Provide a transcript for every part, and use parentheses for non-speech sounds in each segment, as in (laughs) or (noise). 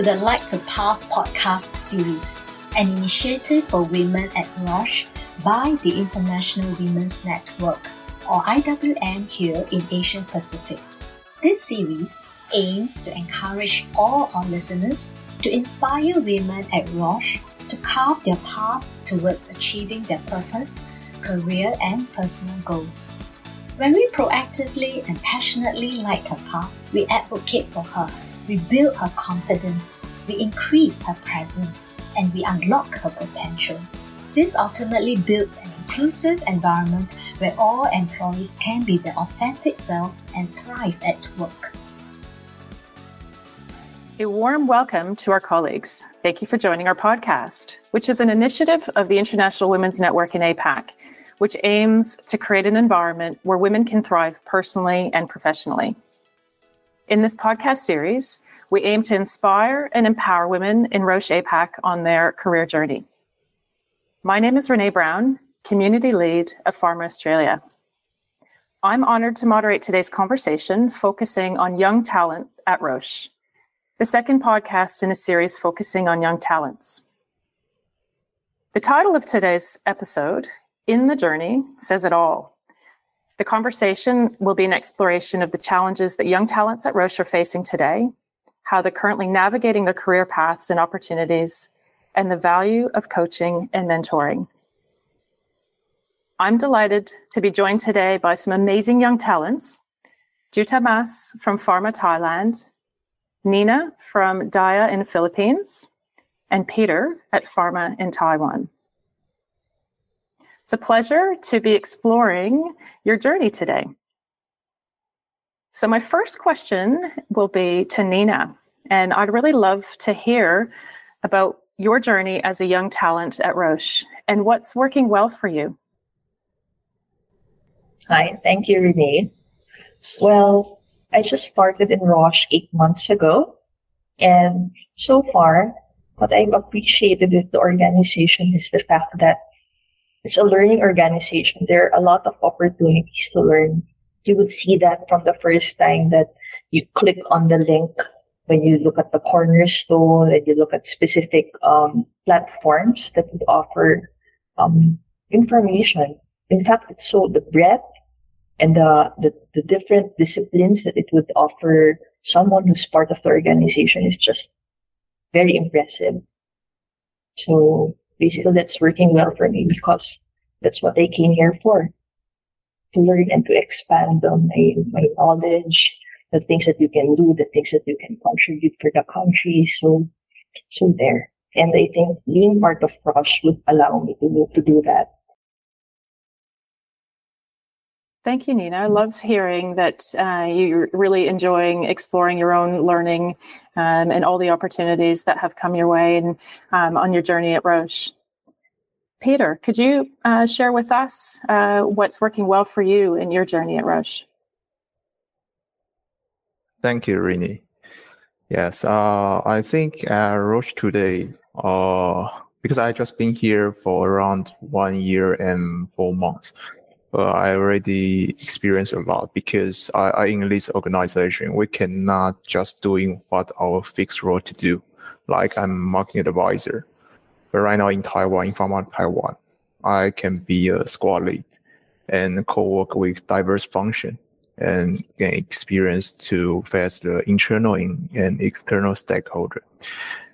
To the Light the Path podcast series, an initiative for women at Roche by the International Women's Network, or IWN here in Asia Pacific. This series aims to encourage all our listeners to inspire women at Roche to carve their path towards achieving their purpose, career, and personal goals. When we proactively and passionately light her path, we advocate for her we build her confidence, we increase her presence, and we unlock her potential. This ultimately builds an inclusive environment where all employees can be their authentic selves and thrive at work. A warm welcome to our colleagues. Thank you for joining our podcast, which is an initiative of the International Women's Network in APAC, which aims to create an environment where women can thrive personally and professionally. In this podcast series, we aim to inspire and empower women in Roche APAC on their career journey. My name is Renee Brown, Community Lead of Pharma Australia. I'm honored to moderate today's conversation focusing on young talent at Roche, the second podcast in a series focusing on young talents. The title of today's episode, In the Journey, says it all. The conversation will be an exploration of the challenges that young talents at Roche are facing today, how they're currently navigating their career paths and opportunities, and the value of coaching and mentoring. I'm delighted to be joined today by some amazing young talents Jutamas from Pharma Thailand, Nina from Dia in the Philippines, and Peter at Pharma in Taiwan. It's a pleasure to be exploring your journey today. So, my first question will be to Nina, and I'd really love to hear about your journey as a young talent at Roche and what's working well for you. Hi, thank you, Renee. Well, I just started in Roche eight months ago, and so far, what I've appreciated with the organization is the fact that it's a learning organization. There are a lot of opportunities to learn. You would see that from the first time that you click on the link when you look at the cornerstone and you look at specific um, platforms that would offer um, information. In fact, it's so the breadth and the, the, the different disciplines that it would offer someone who's part of the organization is just very impressive. So basically that's working well for me because that's what I came here for. To learn and to expand on my, my knowledge, the things that you can do, the things that you can contribute for the country. So, so there. And I think being part of Roche would allow me to, to do that. Thank you, Nina. I love hearing that uh, you're really enjoying exploring your own learning um, and all the opportunities that have come your way and um, on your journey at Roche. Peter, could you uh, share with us uh, what's working well for you in your journey at Roche? Thank you, Rini. Yes, uh, I think at Roche today, uh, because I just been here for around one year and four months, but I already experienced a lot because I, I in this organization, we cannot just doing what our fixed role to do. Like I'm marketing advisor, but right now in Taiwan, in Pharma Taiwan, I can be a squad lead and co-work with diverse function and gain experience to face the internal and external stakeholder.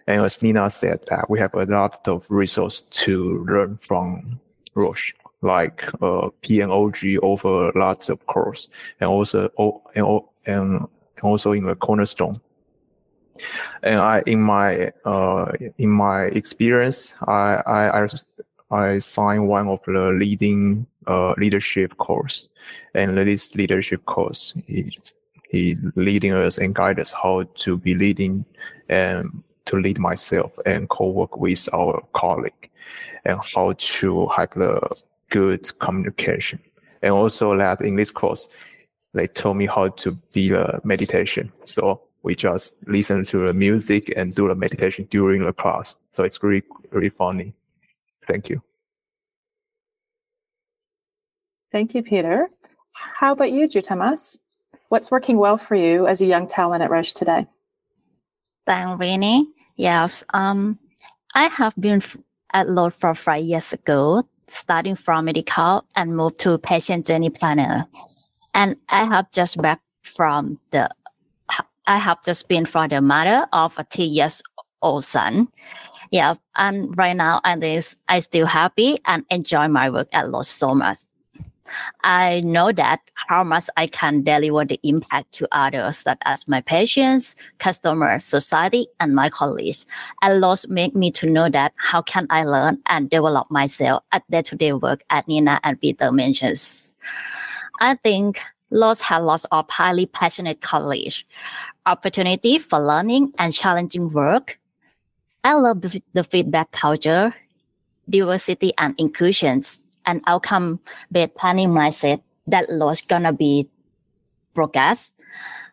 And as Nina said, that we have a lot of resource to learn from Roche like uh, PNOG over lots of course, and also and, and also in the cornerstone. And I, in my uh, in my experience, I I I, signed one of the leading uh, leadership course, and this leadership course he leading us and guide us how to be leading and to lead myself and co-work with our colleague and how to have the good communication. And also that in this course, they told me how to be a meditation. So we just listen to the music and do the meditation during the class. So it's really, really funny. Thank you. Thank you, Peter. How about you, Jutamas? What's working well for you as a young talent at Roche today? Thank Rini. Yes. Um, I have been at Roche for five years ago, starting from medical and moved to patient journey planner. And I have just back from the, I have just been for the mother of a three years old son. Yeah. And right now, and this, I still happy and enjoy my work at Roche so much. I know that how much I can deliver the impact to others, such as my patients, customers, society, and my colleagues. And Roche make me to know that how can I learn and develop myself at day-to-day work at Nina and Peter mentions. I think Roche has lots of highly passionate colleagues, opportunity for learning and challenging work. I love the, the feedback culture, diversity and inclusions an outcome based planning mindset that was gonna be broadcast.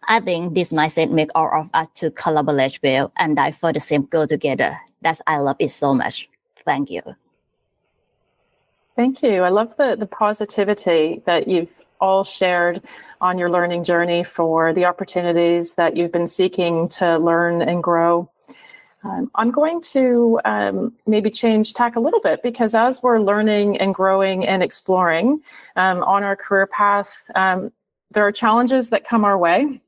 I think this mindset make all of us to collaborate well and die for the same goal together. That's I love it so much. Thank you. Thank you. I love the the positivity that you've all shared on your learning journey for the opportunities that you've been seeking to learn and grow. Um, I'm going to um, maybe change tack a little bit because as we're learning and growing and exploring um, on our career path, um, there are challenges that come our way.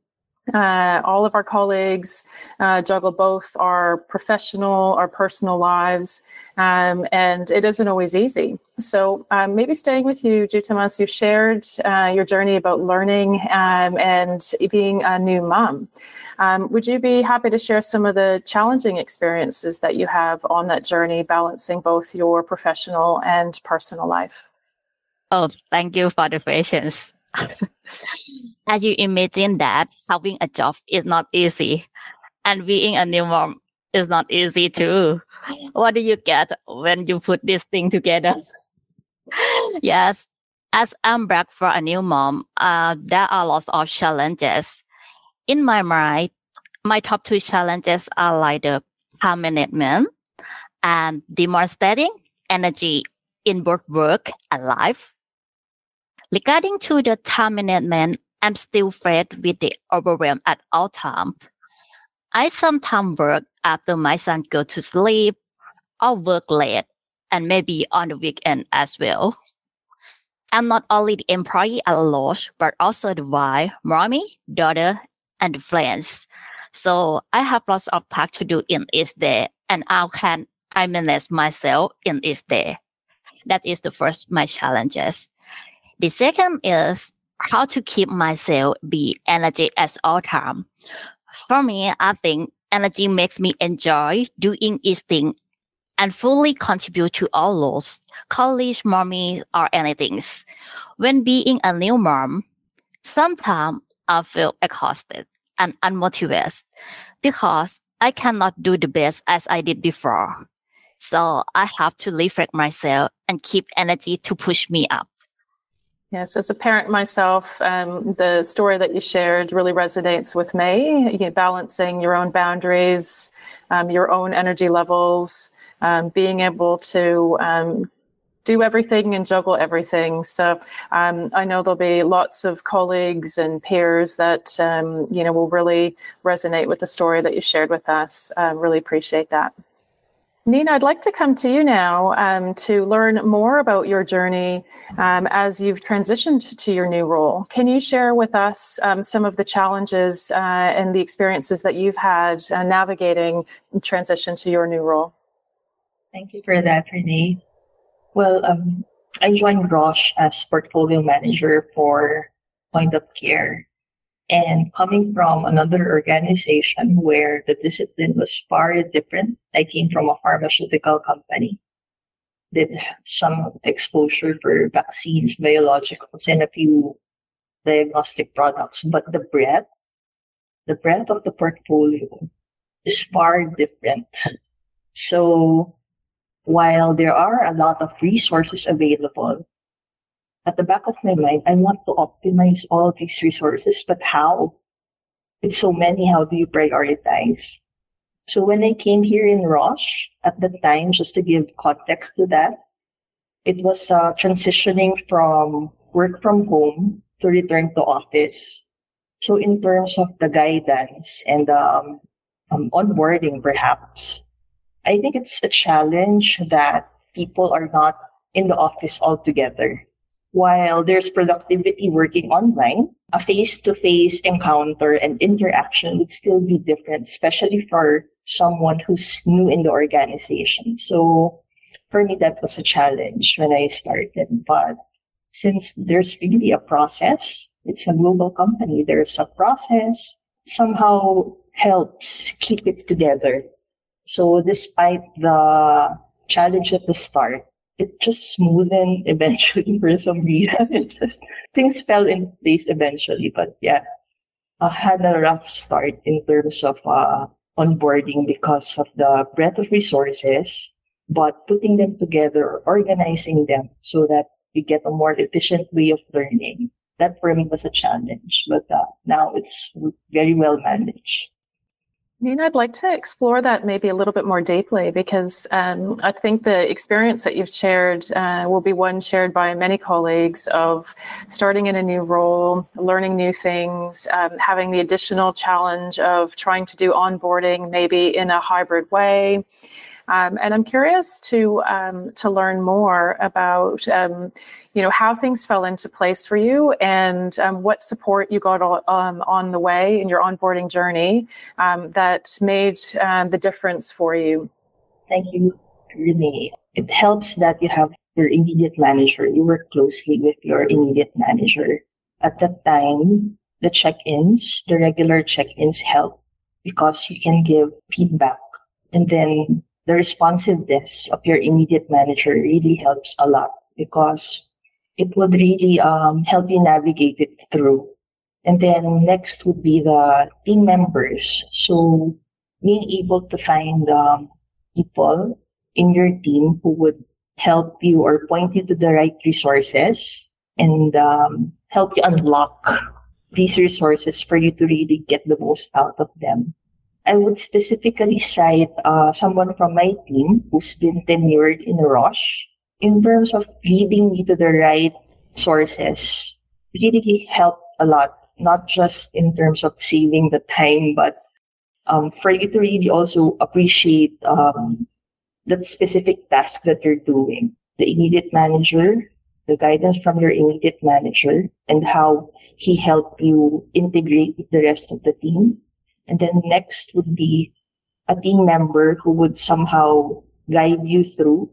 Uh, all of our colleagues uh, juggle both our professional, our personal lives, um, and it isn't always easy. So, um, maybe staying with you, Jutamas, you've shared uh, your journey about learning um, and being a new mom. Um, would you be happy to share some of the challenging experiences that you have on that journey, balancing both your professional and personal life? Oh, thank you for the questions. (laughs) As you imagine that having a job is not easy and being a new mom is not easy too. What do you get when you put this thing together? (laughs) yes, as I'm back for a new mom, uh, there are lots of challenges. In my mind, my top two challenges are like the time management and demonstrating energy in both work and life. Regarding to the time management, I'm still afraid with the overwhelm at all times. I sometimes work after my son go to sleep or work late and maybe on the weekend as well. I'm not only the employee at Lotte, but also the wife, mommy, daughter, and friends. So I have lots of tasks to do in each day, and how can I manage myself in each day? That is the first my challenges. The second is how to keep myself be energetic at all time. For me, I think energy makes me enjoy doing each thing and fully contribute to all those college, mommy, or anything. When being a new mom, sometimes I feel exhausted and unmotivated because I cannot do the best as I did before. So I have to reflect myself and keep energy to push me up. Yes, as a parent myself, um, the story that you shared really resonates with me. You know, balancing your own boundaries, um, your own energy levels, um, being able to um, do everything and juggle everything. So um, I know there'll be lots of colleagues and peers that um, you know will really resonate with the story that you shared with us. Really appreciate that. Nina, I'd like to come to you now um, to learn more about your journey um, as you've transitioned to your new role. Can you share with us um, some of the challenges uh, and the experiences that you've had uh, navigating transition to your new role? Thank you for that, Renee. Well, um, I joined Roche as portfolio manager for point of care and coming from another organization where the discipline was far different, I came from a pharmaceutical company. Did some exposure for vaccines, biologicals, and a few diagnostic products. But the breadth, the breadth of the portfolio is far different. So while there are a lot of resources available, at the back of my mind, I want to optimize all these resources, but how? With so many, how do you prioritize? So when I came here in Roche, at the time, just to give context to that, it was uh, transitioning from work from home to return to office. So in terms of the guidance and um, um, onboarding, perhaps. I think it's a challenge that people are not in the office altogether. While there's productivity working online, a face to face encounter and interaction would still be different, especially for someone who's new in the organization. So for me, that was a challenge when I started. But since there's really a process, it's a global company, there's a process, somehow helps keep it together. So despite the challenge at the start, it just smoothened (laughs) eventually for some reason. It just things fell in place eventually. But yeah, I had a rough start in terms of uh, onboarding because of the breadth of resources, but putting them together, organizing them so that we get a more efficient way of learning. That for me was a challenge, but uh, now it's very well managed. Nina, I'd like to explore that maybe a little bit more deeply because um, I think the experience that you've shared uh, will be one shared by many colleagues of starting in a new role, learning new things, um, having the additional challenge of trying to do onboarding maybe in a hybrid way. Um, and I'm curious to um, to learn more about um, you know how things fell into place for you and um, what support you got um, on the way in your onboarding journey that made the difference for you. Thank you, Renee. It helps that you have your immediate manager. You work closely with your immediate manager. At that time, the check-ins, the regular check-ins help because you can give feedback and then the responsiveness of your immediate manager really helps a lot because it would really um, help you navigate it through. And then next would be the team members. So being able to find um, people in your team who would help you or point you to the right resources and um, help you unlock these resources for you to really get the most out of them. I would specifically cite uh, someone from my team who's been tenured in Roche in terms of leading me to the right sources. Really helped a lot, not just in terms of saving the time, but um, for you to really also appreciate um, that specific task that you're doing. The immediate manager, the guidance from your immediate manager, and how he helped you integrate with the rest of the team and then next would be a team member who would somehow guide you through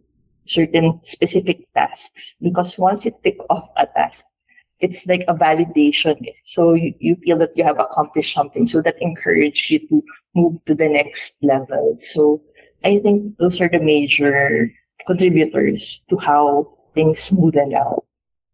certain specific tasks. Because once you tick off a task, it's like a validation. So you, you feel that you have accomplished something. So that encourages you to move to the next level. So I think those are the major contributors to how things smoothen out.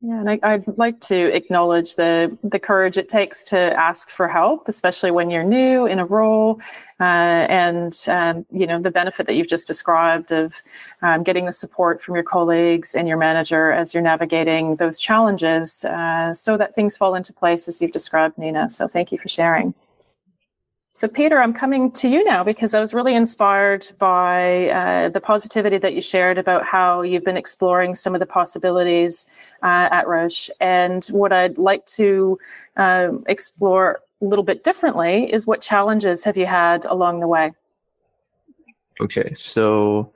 Yeah, and I, would like to acknowledge the the courage it takes to ask for help, especially when you're new in a role, uh, and um, you know the benefit that you've just described of um, getting the support from your colleagues and your manager as you're navigating those challenges, uh, so that things fall into place as you've described, Nina. So thank you for sharing. So, Peter, I'm coming to you now because I was really inspired by uh, the positivity that you shared about how you've been exploring some of the possibilities uh, at Roche. And what I'd like to uh, explore a little bit differently is what challenges have you had along the way? Okay, so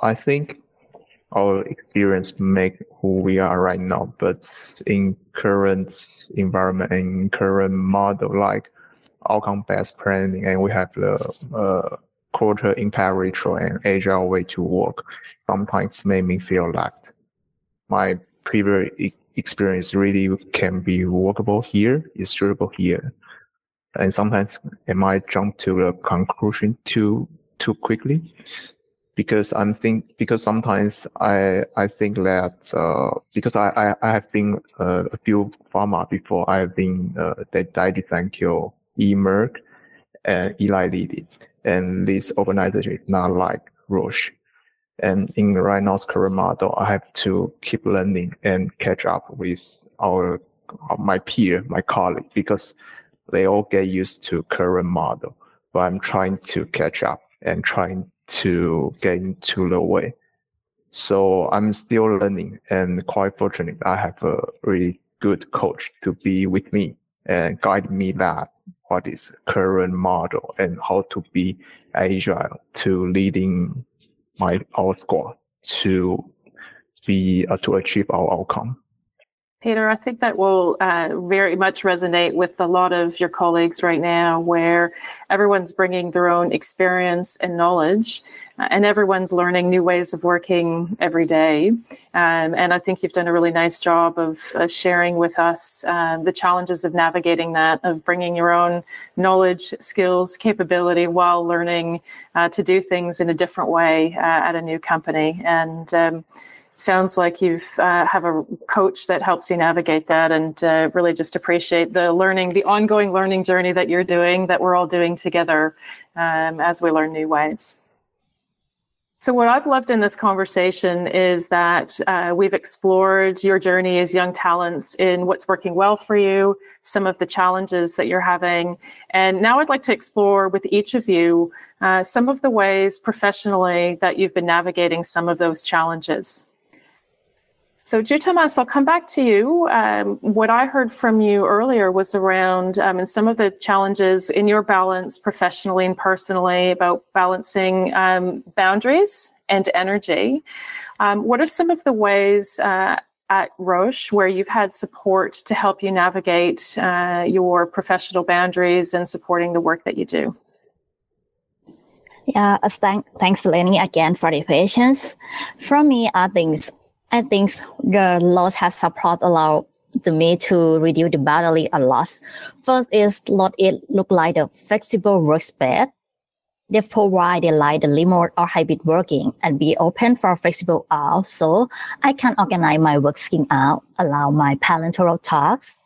I think our experience make who we are right now, but in current environment and current model, like outcome-based planning, and we have the uh, quarter impact ratio and agile way to work. Sometimes made me feel like my previous experience really can be workable here, is durable here. And sometimes it might jump to the conclusion too too quickly because I'm think because sometimes I I think that uh, because I, I, I have been uh, a few pharma before I have been uh, that Daiichi Sankyo eMerck and Eli Lilly. And this organization is not like Roche. And in right now's current model, I have to keep learning and catch up with our uh, my peer, my colleague, because they all get used to current model. But I'm trying to catch up and trying to get into the way. So I'm still learning and quite fortunate. I have a really good coach to be with me and guide me that what is current model and how to be agile to leading my our squad to be uh, to achieve our outcome. Peter, I think that will uh, very much resonate with a lot of your colleagues right now, where everyone's bringing their own experience and knowledge, uh, and everyone's learning new ways of working every day. Um, and I think you've done a really nice job of uh, sharing with us uh, the challenges of navigating that, of bringing your own knowledge, skills, capability while learning uh, to do things in a different way uh, at a new company. And um, sounds like you've uh, have a coach that helps you navigate that and uh, really just appreciate the learning the ongoing learning journey that you're doing that we're all doing together um, as we learn new ways. So what i've loved in this conversation is that uh, we've explored your journey as young talents in what's working well for you some of the challenges that you're having and now i'd like to explore with each of you uh, some of the ways professionally that you've been navigating some of those challenges so, Jutamas, I'll come back to you. Um, what I heard from you earlier was around um, and some of the challenges in your balance professionally and personally about balancing um, boundaries and energy. Um, what are some of the ways uh, at Roche where you've had support to help you navigate uh, your professional boundaries and supporting the work that you do? Yeah, thank, thanks, Lenny, again for the patience. From me, I think I think the laws has support allow to me to reduce the boundary a lot. First is let it look like the flexible workspace. They provide the like the remote or hybrid working and be open for flexible hours. So I can organize my work working out, allow my parental talks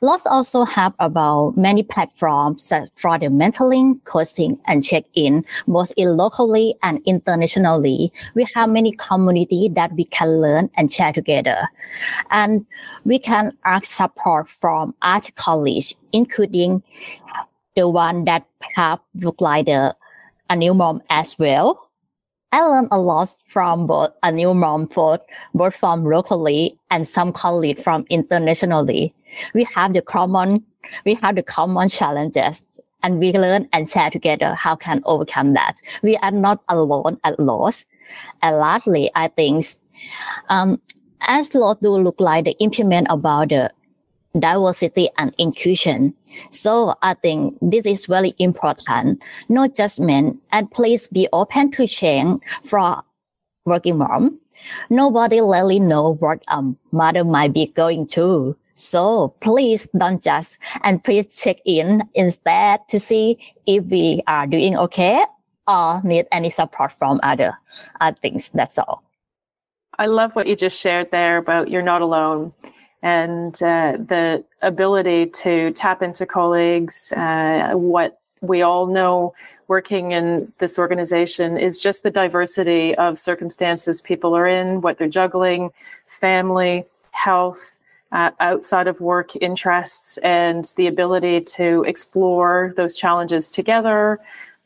Lots also have about many platforms for the mentoring, coaching, and check-in, both in locally and internationally. We have many community that we can learn and share together. And we can ask support from art college, including the one that have look like the a new mom as well. I learned a lot from both a new mom both, both from locally and some colleagues from internationally. We have the common we have the common challenges and we learn and share together how can overcome that. We are not alone at loss. And lastly, I think um, as law do look like the implement about the diversity and inclusion. So I think this is very important. No judgment and please be open to change for working mom. Nobody really know what a mother might be going through. So please don't judge and please check in instead to see if we are doing okay or need any support from other. I think that's all. I love what you just shared there about you're not alone and uh, the ability to tap into colleagues, uh, what we all know working in this organization is just the diversity of circumstances people are in, what they're juggling, family, health, uh, outside of work interests, and the ability to explore those challenges together,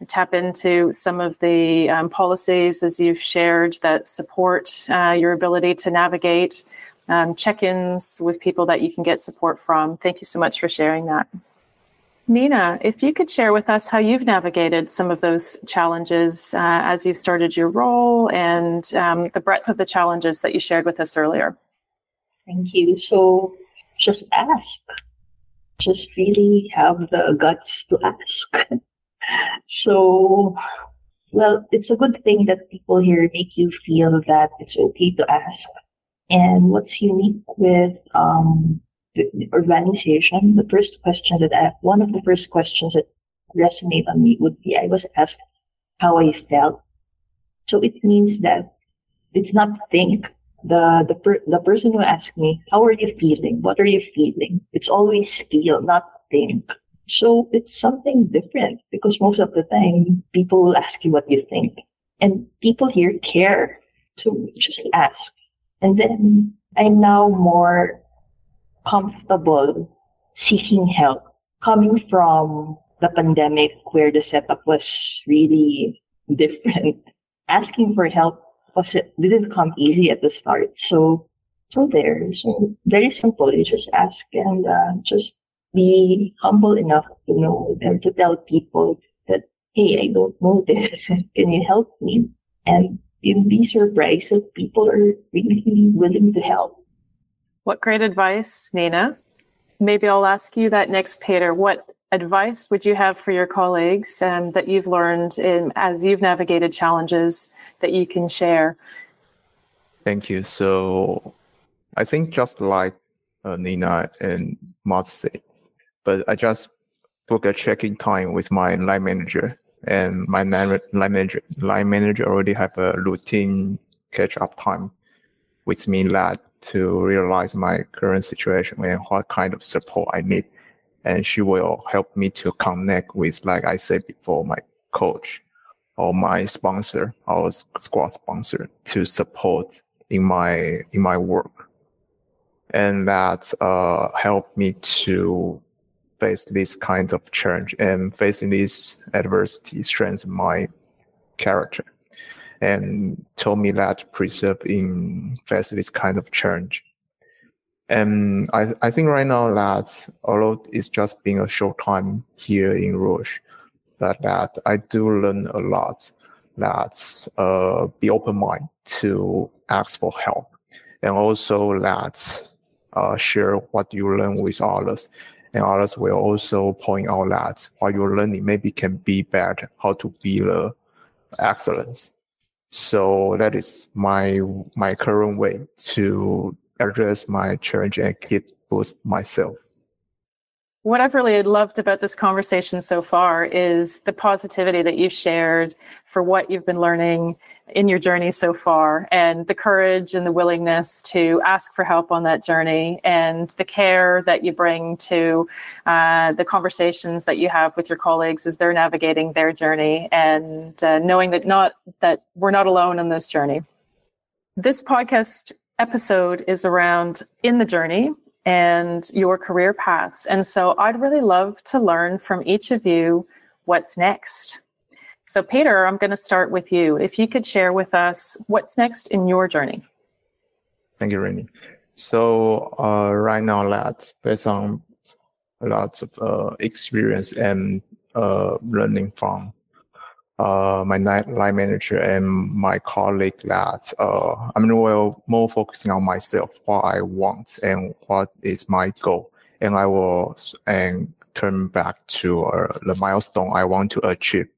tap into some of the um, policies as you've shared that support uh, your ability to navigate um, check ins with people that you can get support from. Thank you so much for sharing that. Nina, if you could share with us how you've navigated some of those challenges uh, as you've started your role and um, the breadth of the challenges that you shared with us earlier. Thank you. So just ask. Just really have the guts to ask. (laughs) so, well, it's a good thing that people here make you feel that it's okay to ask and what's unique with um, the organization, the first question that I, one of the first questions that resonate on me would be, I was asked how I felt. So it means that it's not think. The, the, per, the person who asked me, how are you feeling? What are you feeling? It's always feel, not think. So it's something different because most of the time people will ask you what you think and people here care. So just ask. And then I'm now more comfortable seeking help coming from the pandemic where the setup was really different. (laughs) Asking for help was it didn't come easy at the start. So so there. So very simple. You just ask and uh, just be humble enough to know and to tell people that, hey, I don't know this. (laughs) Can you help me? And you'll be surprised that people are really willing to help. What great advice, Nina. Maybe I'll ask you that next, Peter. What advice would you have for your colleagues um, that you've learned in, as you've navigated challenges that you can share? Thank you. So I think just like uh, Nina and Matt said, but I just book a check-in time with my line manager and my line manager, line manager already have a routine catch-up time with me that to realize my current situation and what kind of support I need. And she will help me to connect with, like I said before, my coach or my sponsor, our squad sponsor, to support in my in my work, and that uh, helped me to face this kind of challenge and facing this adversity strengthen my character and told me that preserve in face this kind of challenge and I, I think right now that although it's just been a short time here in Roche, but that I do learn a lot. That uh, be open mind to ask for help, and also that uh, share what you learn with others, and others will also point out that what you're learning maybe can be better, how to be the excellence. So that is my my current way to address my challenge and keep boost myself. What I've really loved about this conversation so far is the positivity that you've shared for what you've been learning in your journey so far, and the courage and the willingness to ask for help on that journey, and the care that you bring to uh, the conversations that you have with your colleagues as they're navigating their journey, and uh, knowing that not that we're not alone in this journey. This podcast episode is around in the journey and your career paths. And so I'd really love to learn from each of you what's next. So, Peter, I'm going to start with you. If you could share with us what's next in your journey. Thank you, Rennie. So, uh, right now, that's based on lots of uh, experience and uh, learning from uh, my line manager and my colleague that uh, I'm well more focusing on myself, what I want and what is my goal, and I will and turn back to uh, the milestone I want to achieve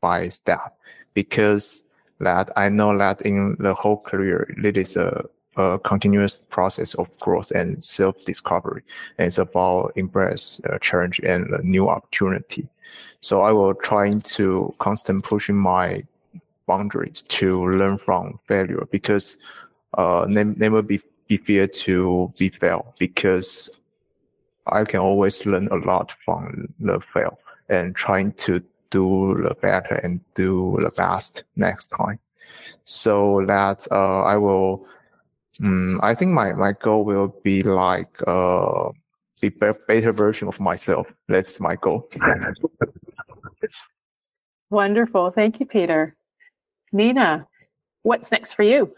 by step, because that I know that in the whole career it is a, a continuous process of growth and self discovery, and it's about embrace a challenge and new opportunity. So I will try to constant pushing my boundaries to learn from failure because uh, never be, be fear to be fail because I can always learn a lot from the fail and trying to do the better and do the best next time. So that uh, I will, um, I think my, my goal will be like uh, the better version of myself. That's my goal. (laughs) Wonderful. Thank you, Peter. Nina, what's next for you?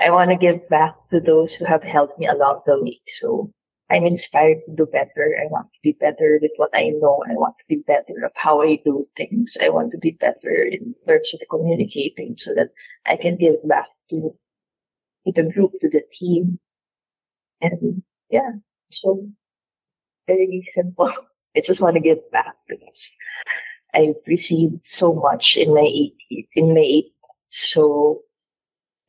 I want to give back to those who have helped me along the way. So I'm inspired to do better. I want to be better with what I know. I want to be better of how I do things. I want to be better in terms of communicating so that I can give back to, the group, to the team. And yeah, so very simple. (laughs) I just want to give back because I've received so much in my eight in my eight. So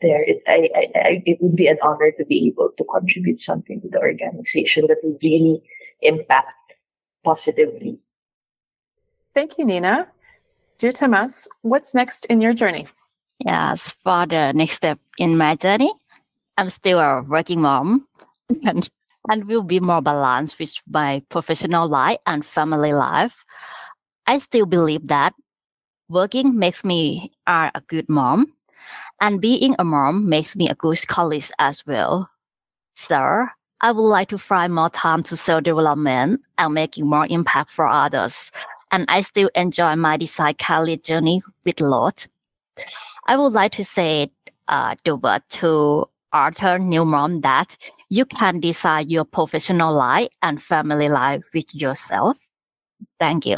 there, it, I, I, I, it would be an honor to be able to contribute something to the organization that would really impact positively. Thank you, Nina. Jutamas, what's next in your journey? Yes, for the next step in my journey, I'm still a working mom (laughs) and, and will be more balanced with my professional life and family life. I still believe that working makes me are a good mom, and being a mom makes me a good colleague as well. So I would like to find more time to self development and making more impact for others. And I still enjoy my design career journey with lot. I would like to say uh, word to Arthur Newmont that you can decide your professional life and family life with yourself. Thank you.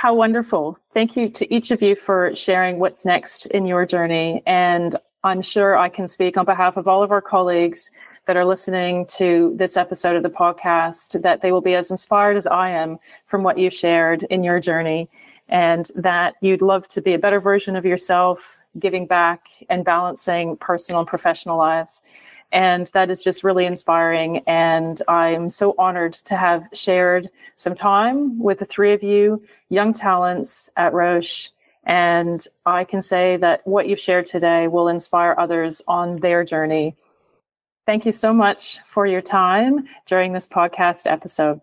How wonderful. Thank you to each of you for sharing what's next in your journey. And I'm sure I can speak on behalf of all of our colleagues that are listening to this episode of the podcast that they will be as inspired as I am from what you shared in your journey and that you'd love to be a better version of yourself, giving back and balancing personal and professional lives. And that is just really inspiring. And I'm so honored to have shared some time with the three of you, young talents at Roche. And I can say that what you've shared today will inspire others on their journey. Thank you so much for your time during this podcast episode.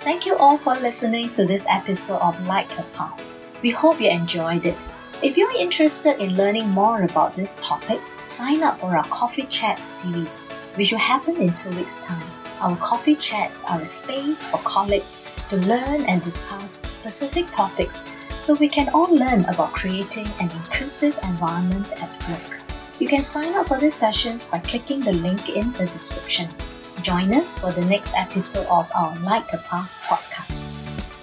Thank you all for listening to this episode of Light the Path. We hope you enjoyed it. If you're interested in learning more about this topic, sign up for our Coffee Chat series, which will happen in two weeks' time. Our coffee chats are a space for colleagues to learn and discuss specific topics so we can all learn about creating an inclusive environment at work. You can sign up for these sessions by clicking the link in the description. Join us for the next episode of our Light the Path podcast.